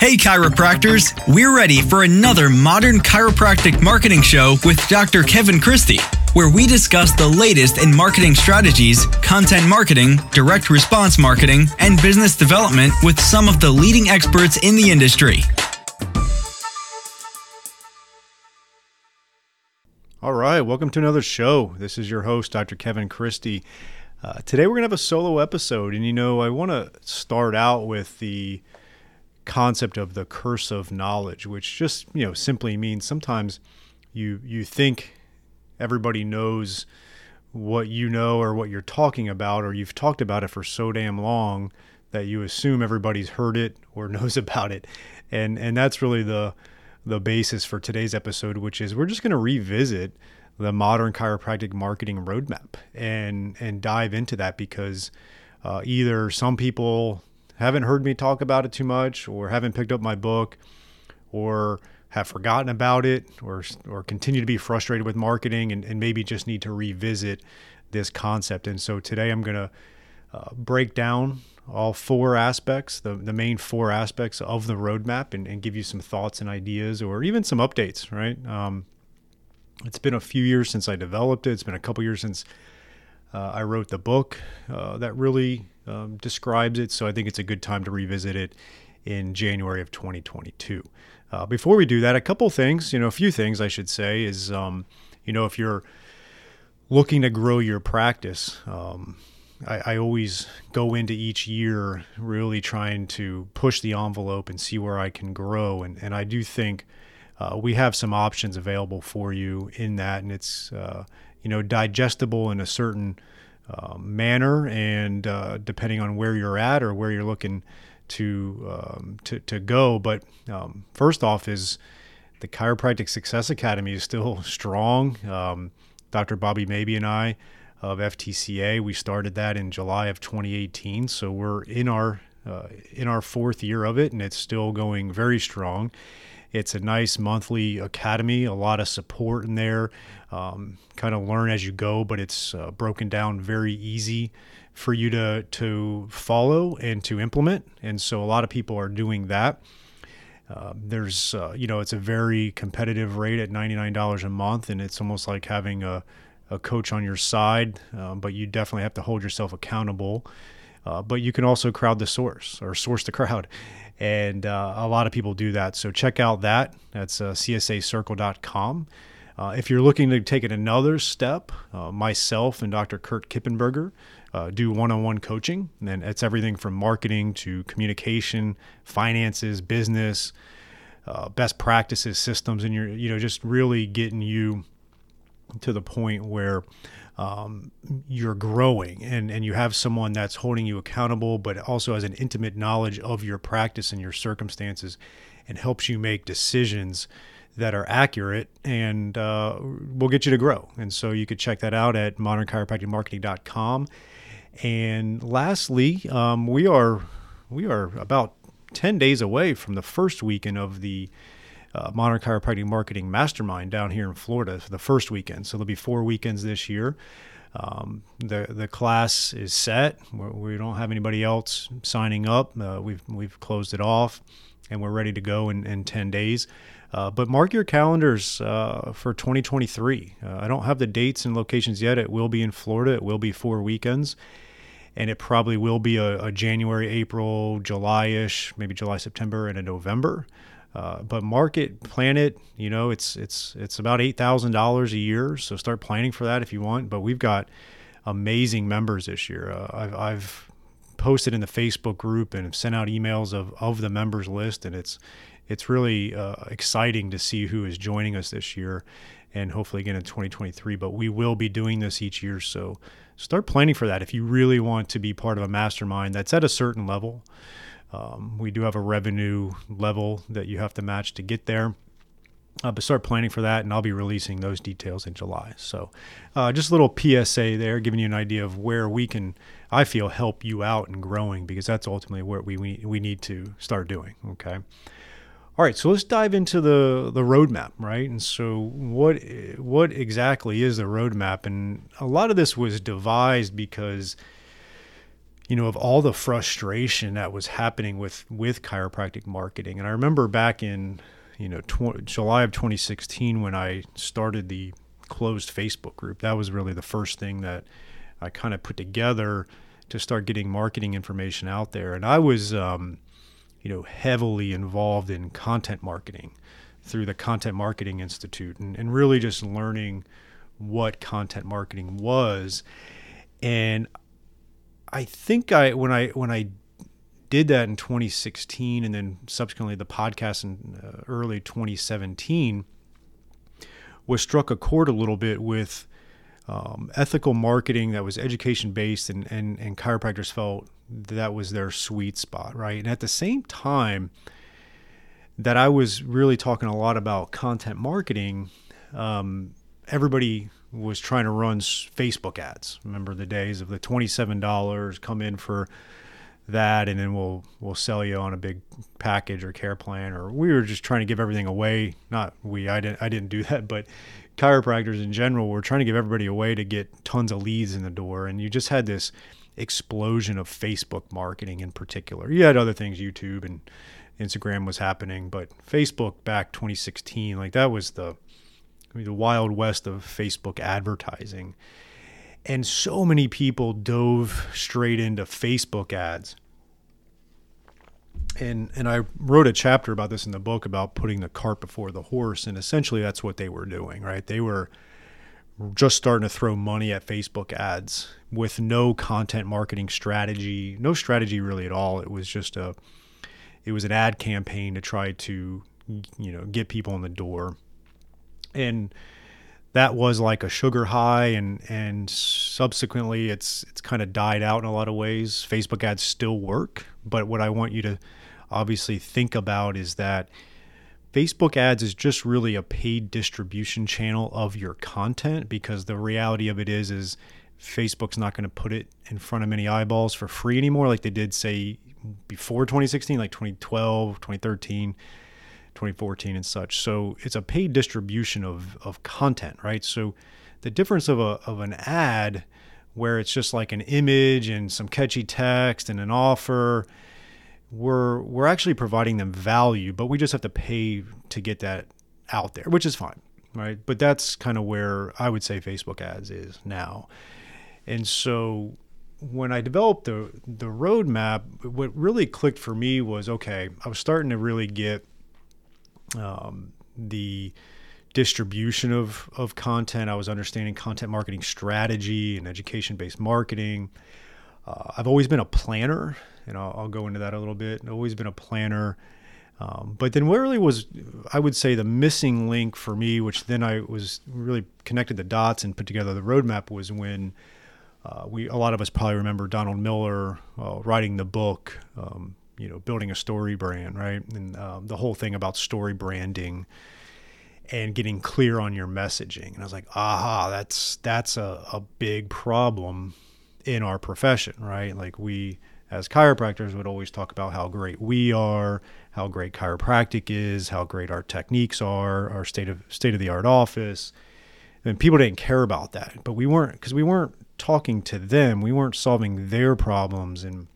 Hey, chiropractors! We're ready for another modern chiropractic marketing show with Dr. Kevin Christie, where we discuss the latest in marketing strategies, content marketing, direct response marketing, and business development with some of the leading experts in the industry. All right, welcome to another show. This is your host, Dr. Kevin Christie. Uh, today we're going to have a solo episode, and you know, I want to start out with the concept of the curse of knowledge, which just you know simply means sometimes you you think everybody knows what you know or what you're talking about, or you've talked about it for so damn long that you assume everybody's heard it or knows about it, and and that's really the the basis for today's episode, which is we're just going to revisit the modern chiropractic marketing roadmap and and dive into that because uh, either some people haven't heard me talk about it too much or haven't picked up my book or have forgotten about it or or continue to be frustrated with marketing and, and maybe just need to revisit this concept. And so today I'm going to uh, break down all four aspects, the, the main four aspects of the roadmap, and, and give you some thoughts and ideas or even some updates, right? Um, it's been a few years since I developed it. It's been a couple years since uh, I wrote the book uh, that really um, describes it. So I think it's a good time to revisit it in January of 2022. Uh, before we do that, a couple things, you know, a few things I should say is, um, you know, if you're looking to grow your practice, um, I, I, always go into each year really trying to push the envelope and see where I can grow. And, and I do think uh, we have some options available for you in that. And it's, uh, you know, digestible in a certain uh, manner, and uh, depending on where you're at or where you're looking to um, to, to go. But um, first off, is the Chiropractic Success Academy is still strong. Um, Dr. Bobby Maybee and I of FTCA, we started that in July of 2018, so we're in our uh, in our fourth year of it, and it's still going very strong. It's a nice monthly academy, a lot of support in there. Um, kind of learn as you go, but it's uh, broken down very easy for you to to follow and to implement. And so a lot of people are doing that. Uh, there's, uh, you know, it's a very competitive rate at $99 a month, and it's almost like having a, a coach on your side, um, but you definitely have to hold yourself accountable. Uh, but you can also crowd the source or source the crowd and uh, a lot of people do that. So check out that. That's uh, csacircle.com. Uh, if you're looking to take it another step, uh, myself and Dr. Kurt Kippenberger uh, do one-on-one coaching, and it's everything from marketing to communication, finances, business, uh, best practices, systems, and you're you know just really getting you to the point where um, you're growing and, and you have someone that's holding you accountable, but also has an intimate knowledge of your practice and your circumstances and helps you make decisions that are accurate and uh, will get you to grow. And so you could check that out at modernchiropracticmarketing.com. And lastly, um, we are we are about 10 days away from the first weekend of the uh, Modern Chiropractic Marketing Mastermind down here in Florida for the first weekend. So there'll be four weekends this year. Um, the the class is set. We're, we do not have anybody else signing up. Uh, we've we've closed it off, and we're ready to go in, in ten days. Uh, but mark your calendars uh, for 2023. Uh, I don't have the dates and locations yet. It will be in Florida. It will be four weekends, and it probably will be a, a January, April, July-ish, maybe July, September, and a November. Uh, but market plan it. You know, it's it's it's about eight thousand dollars a year. So start planning for that if you want. But we've got amazing members this year. Uh, I've, I've posted in the Facebook group and have sent out emails of of the members list, and it's it's really uh, exciting to see who is joining us this year, and hopefully again in 2023. But we will be doing this each year, so start planning for that if you really want to be part of a mastermind that's at a certain level. Um, we do have a revenue level that you have to match to get there. Uh, but start planning for that, and I'll be releasing those details in July. So, uh, just a little PSA there, giving you an idea of where we can, I feel, help you out in growing because that's ultimately what we, we, we need to start doing. Okay. All right, so let's dive into the the roadmap, right? And so, what what exactly is the roadmap? And a lot of this was devised because you know, of all the frustration that was happening with with chiropractic marketing. And I remember back in, you know, tw- July of 2016 when I started the closed Facebook group. That was really the first thing that I kind of put together to start getting marketing information out there. And I was, um, you know, heavily involved in content marketing through the Content Marketing Institute and, and really just learning what content marketing was. And I think I when I when I did that in 2016 and then subsequently the podcast in uh, early 2017 was struck a chord a little bit with um, ethical marketing that was education based and, and, and chiropractors felt that was their sweet spot, right? And at the same time that I was really talking a lot about content marketing, um, everybody was trying to run Facebook ads. Remember the days of the $27 come in for that and then we'll we'll sell you on a big package or care plan or we were just trying to give everything away not we I didn't I didn't do that but chiropractors in general were trying to give everybody away to get tons of leads in the door and you just had this explosion of Facebook marketing in particular you had other things YouTube and Instagram was happening but Facebook back 2016 like that was the Mean, the wild west of Facebook advertising and so many people dove straight into Facebook ads. And and I wrote a chapter about this in the book about putting the cart before the horse and essentially that's what they were doing, right? They were just starting to throw money at Facebook ads with no content marketing strategy, no strategy really at all. It was just a it was an ad campaign to try to you know, get people in the door. And that was like a sugar high and and subsequently it's it's kind of died out in a lot of ways. Facebook ads still work but what i want you to obviously think about is that facebook ads is just really a paid distribution channel of your content because the reality of it is is facebook's not going to put it in front of many eyeballs for free anymore like they did say before 2016 like 2012 2013 2014 and such. So it's a paid distribution of, of content, right? So the difference of a of an ad where it's just like an image and some catchy text and an offer, we're we're actually providing them value, but we just have to pay to get that out there, which is fine, right? But that's kind of where I would say Facebook ads is now. And so when I developed the the roadmap, what really clicked for me was okay, I was starting to really get um, the distribution of, of content. I was understanding content marketing strategy and education based marketing. Uh, I've always been a planner, and I'll, I'll, go into that a little bit. I've always been a planner. Um, but then what really was, I would say, the missing link for me, which then I was really connected the dots and put together the roadmap, was when uh, we a lot of us probably remember Donald Miller uh, writing the book um, you know building a story brand right? And um, the whole thing about story branding and getting clear on your messaging. And i was like aha that's that's a, a big problem in our profession right? Like we as chiropractors would always talk about how great we are how great chiropractic is how great our techniques are our state of state of the art office. And people didn't care about that. But we weren't because we weren't talking to them. We weren't solving their problems and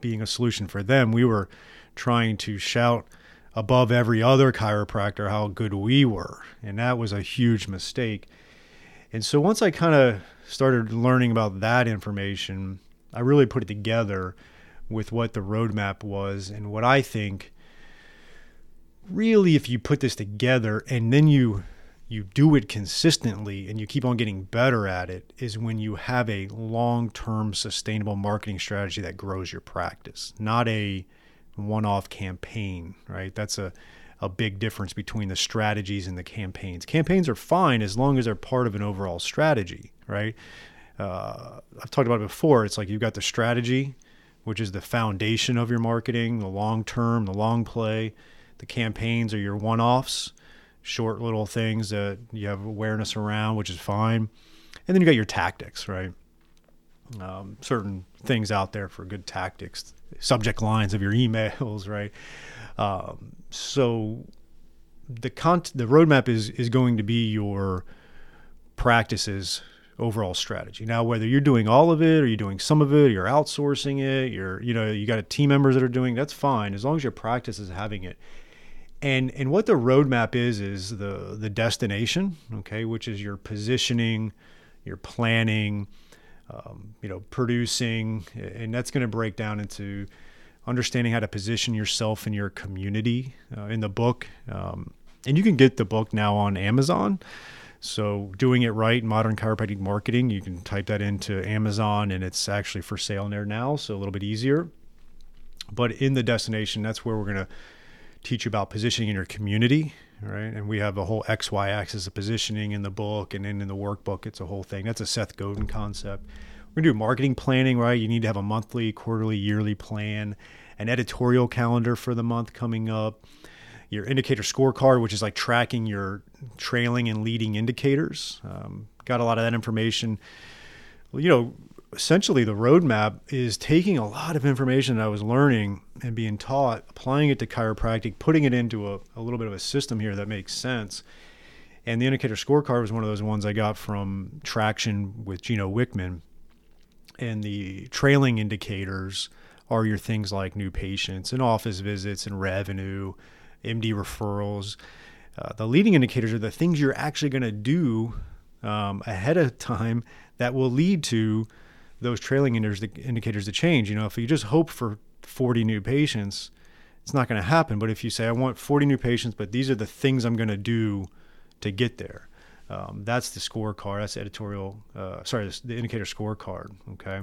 being a solution for them. We were trying to shout above every other chiropractor how good we were. And that was a huge mistake. And so once I kind of started learning about that information, I really put it together with what the roadmap was and what I think really if you put this together and then you you do it consistently and you keep on getting better at it is when you have a long-term sustainable marketing strategy that grows your practice not a one-off campaign right? That's a, a big difference between the strategies and the campaigns. Campaigns are fine as long as they're part of an overall strategy right? Uh, i've talked about it before. It's like you've got the strategy which is the foundation of your marketing the long term the long play. The campaigns are your one-offs short little things that you have awareness around, which is fine. And then you got your tactics, right? Um, certain things out there for good tactics, subject lines of your emails, right? Um, so the the roadmap is is going to be your practices overall strategy. Now, whether you're doing all of it or you're doing some of it, you're outsourcing it, you're you know you got team members that are doing that's fine as long as your practice is having it. And and what the roadmap is is the the destination, okay, which is your positioning, your planning, um, you know, producing, and that's going to break down into understanding how to position yourself in your community uh, in the book. Um, and you can get the book now on Amazon. So, doing it right, modern chiropractic marketing, you can type that into Amazon and it's actually for sale there now. So, a little bit easier. But in the destination, that's where we're going to teach you about positioning in your community, right? And we have a whole XY axis of positioning in the book and then in the workbook, it's a whole thing. That's a Seth Godin concept. We're to do marketing planning, right? You need to have a monthly, quarterly, yearly plan, an editorial calendar for the month coming up your indicator scorecard, which is like tracking your trailing and leading indicators. Um, got a lot of that information. You know, essentially the roadmap is taking a lot of information that I was learning and being taught, applying it to chiropractic, putting it into a, a little bit of a system here that makes sense. And the indicator scorecard was one of those ones I got from Traction with Gino Wickman. And the trailing indicators are your things like new patients and office visits and revenue MD referrals. Uh, the leading indicators are the things you're actually going to do um, ahead of time that will lead to those trailing indicators to change. You know, if you just hope for 40 new patients, it's not going to happen. But if you say, I want 40 new patients, but these are the things I'm going to do to get there, um, that's the scorecard. That's the editorial, uh, sorry, the indicator scorecard. Okay.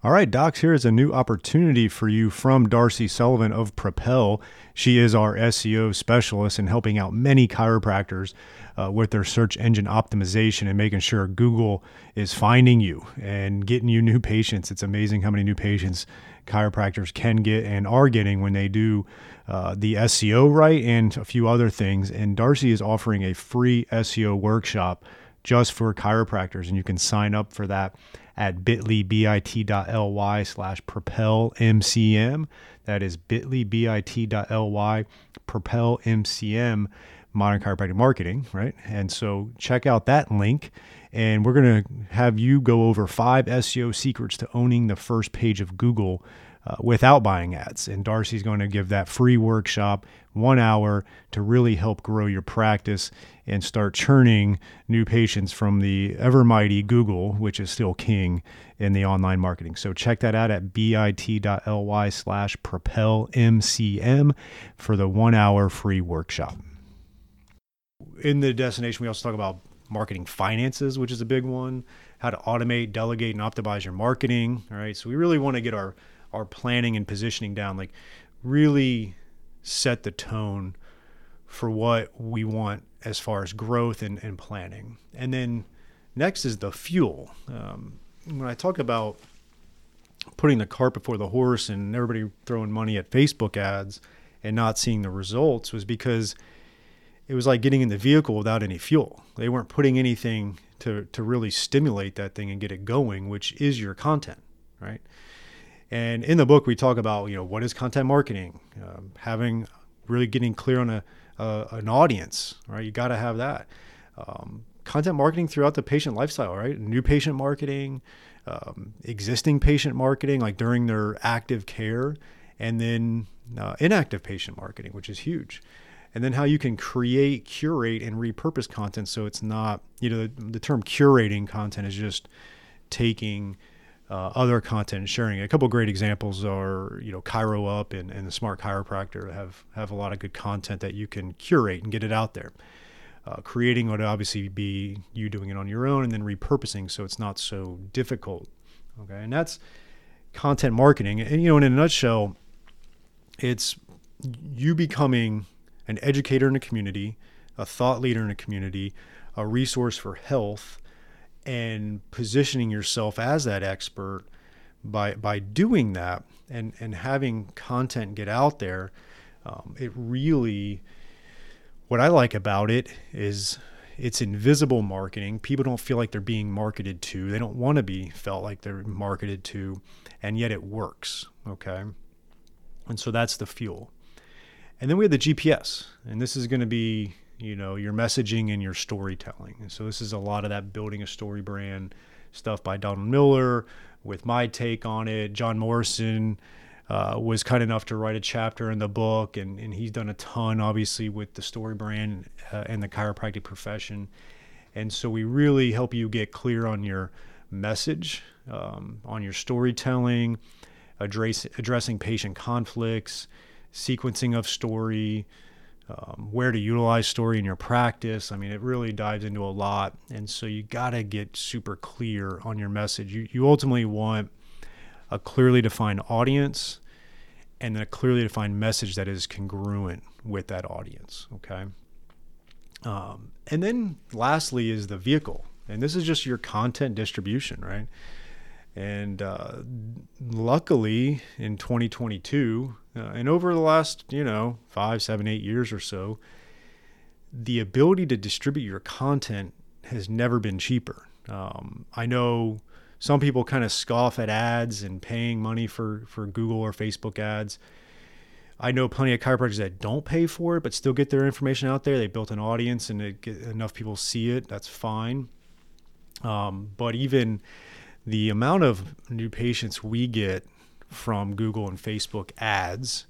All right, Docs, here is a new opportunity for you from Darcy Sullivan of Propel. She is our SEO specialist in helping out many chiropractors uh, with their search engine optimization and making sure Google is finding you and getting you new patients. It's amazing how many new patients chiropractors can get and are getting when they do uh, the SEO right and a few other things. And Darcy is offering a free SEO workshop just for chiropractors, and you can sign up for that at bit.ly, bit.ly slash propel MCM. That is bit.ly, bit.ly, propel MCM, modern chiropractic marketing, right? And so check out that link. And we're going to have you go over five SEO secrets to owning the first page of Google uh, without buying ads. And Darcy's going to give that free workshop, one hour, to really help grow your practice and start churning new patients from the ever mighty Google, which is still king in the online marketing. So check that out at bit.ly slash propelmcm for the one hour free workshop. In the destination, we also talk about marketing finances, which is a big one, how to automate, delegate, and optimize your marketing. All right. So we really want to get our our planning and positioning down, like really set the tone for what we want as far as growth and, and planning. And then next is the fuel. Um, when I talk about putting the cart before the horse and everybody throwing money at Facebook ads and not seeing the results was because it was like getting in the vehicle without any fuel. They weren't putting anything to, to really stimulate that thing and get it going, which is your content, right? And in the book, we talk about you know what is content marketing, um, having really getting clear on a uh, an audience, right? You got to have that. Um, content marketing throughout the patient lifestyle, right? New patient marketing, um, existing patient marketing, like during their active care, and then uh, inactive patient marketing, which is huge. And then how you can create, curate, and repurpose content so it's not, you know, the, the term curating content is just taking uh, other content and sharing. A couple great examples are, you know, ChiroUp and, and the Smart Chiropractor have have a lot of good content that you can curate and get it out there. Uh, creating would obviously be you doing it on your own and then repurposing so it's not so difficult. Okay, and that's content marketing. And you know, in a nutshell, it's you becoming an educator in a community, a thought leader in a community, a resource for health and positioning yourself as that expert by by doing that and and having content get out there um, it really what i like about it is it's invisible marketing. People don't feel like they're being marketed to. They don't want to be felt like they're marketed to and yet it works okay? And so that's the fuel. And then we have the gps and this is going to be you know, your messaging and your storytelling. And so this is a lot of that building a story brand stuff by Donald Miller with my take on it. John Morrison uh, was kind enough to write a chapter in the book, and, and he's done a ton, obviously, with the story brand uh, and the chiropractic profession. And so we really help you get clear on your message, um, on your storytelling, address, addressing patient conflicts, sequencing of story, um, where to utilize story in your practice. I mean, it really dives into a lot. And so you got to get super clear on your message. You, you ultimately want a clearly defined audience and then a clearly defined message that is congruent with that audience. Okay. Um, and then lastly is the vehicle. And this is just your content distribution, right? And uh, luckily in 2022, uh, and over the last, you know, five, seven, eight years or so, the ability to distribute your content has never been cheaper. Um, I know some people kind of scoff at ads and paying money for, for Google or Facebook ads. I know plenty of chiropractors that don't pay for it, but still get their information out there. They built an audience and enough people see it. That's fine. Um, but even the amount of new patients we get from Google and Facebook ads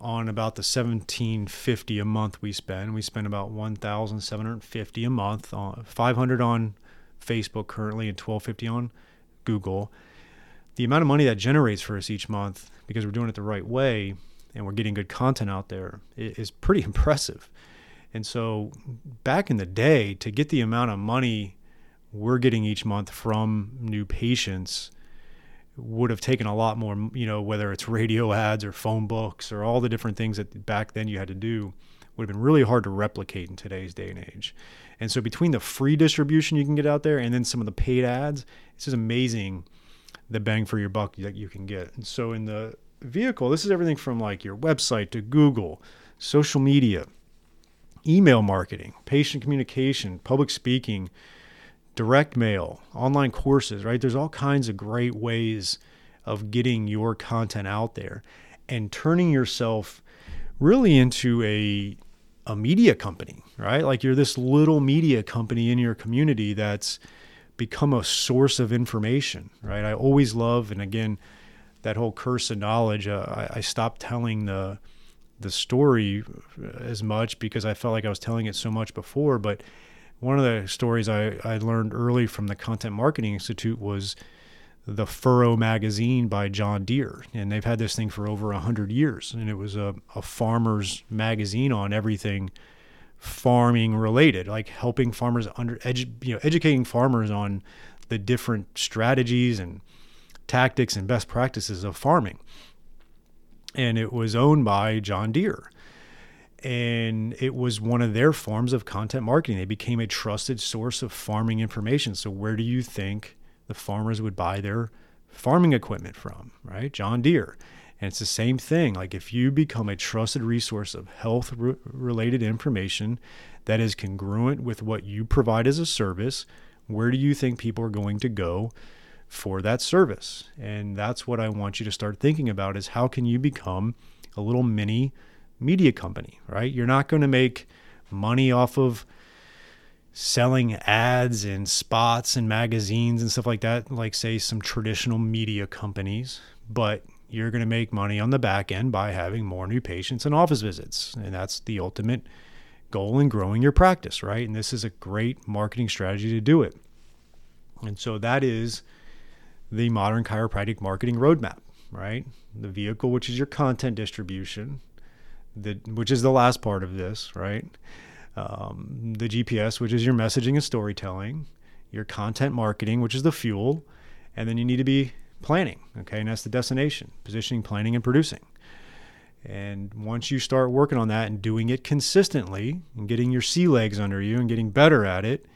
on about the 1750 a month we spend. We spend about 1750 a month on 500 on Facebook currently and 1250 on Google. The amount of money that generates for us each month because we're doing it the right way and we're getting good content out there is pretty impressive. And so back in the day to get the amount of money we're getting each month from new patients would have taken a lot more, you know, whether it's radio ads or phone books or all the different things that back then you had to do would have been really hard to replicate in today's day and age. And so between the free distribution you can get out there and then some of the paid ads, it's just amazing the bang for your buck that you can get. And so in the vehicle, this is everything from like your website to Google, social media, email marketing, patient communication, public speaking, direct mail, online courses, right? There's all kinds of great ways of getting your content out there and turning yourself really into a a media company, right? Like you're this little media company in your community that's become a source of information, right? I always love, and again, that whole curse of knowledge. Uh, I, I stopped telling the the story as much because I felt like I was telling it so much before, but one of the stories I, I learned early from the Content Marketing Institute was the Furrow magazine by John Deere. And they've had this thing for over 100 years. And it was a, a farmer's magazine on everything farming related, like helping farmers under, edu, you know, educating farmers on the different strategies and tactics and best practices of farming. And it was owned by John Deere and it was one of their forms of content marketing. They became a trusted source of farming information. So where do you think the farmers would buy their farming equipment from, right? John Deere. And it's the same thing. Like if you become a trusted resource of health re- related information that is congruent with what you provide as a service, where do you think people are going to go for that service? And that's what I want you to start thinking about is how can you become a little mini media company, right? You're not going to make money off of selling ads and spots and magazines and stuff like that, like, say, some traditional media companies, but you're going to make money on the back end by having more new patients and office visits. And that's the ultimate goal in growing your practice, right? And this is a great marketing strategy to do it. And so that is the modern chiropractic marketing roadmap, right? The vehicle, which is your content distribution, the, which is the last part of this, right? Um, the GPS, which is your messaging and storytelling, your content marketing, which is the fuel, and then you need to be planning, okay? And that's the destination, positioning, planning, and producing. And once you start working on that and doing it consistently and getting your sea legs under you and getting better at it,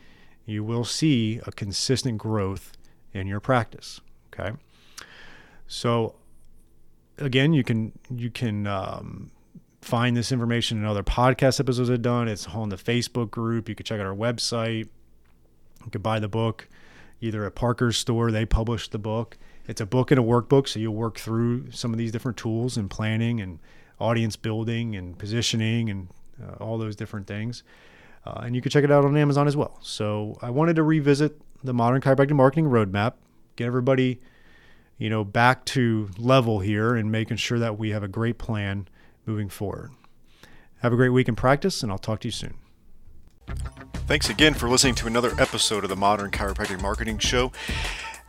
you will see a consistent growth in your practice. Okay. So again, you can you can um, find this information in other podcast episodes I've done. It's on the Facebook group. You can check out our website. You can buy the book either at Parker's store. They publish the book. It's a book and a workbook, so you'll work through some of these different tools and planning and audience building and positioning and uh, all those different things. Uh, and you can check it out on Amazon as well. So I wanted to revisit the modern chiropractic marketing roadmap, get everybody, you know, back to level here and making sure that we have a great plan moving forward. Have a great week in practice, and I'll talk to you soon. Thanks again for listening to another episode of the Modern Chiropractic Marketing Show.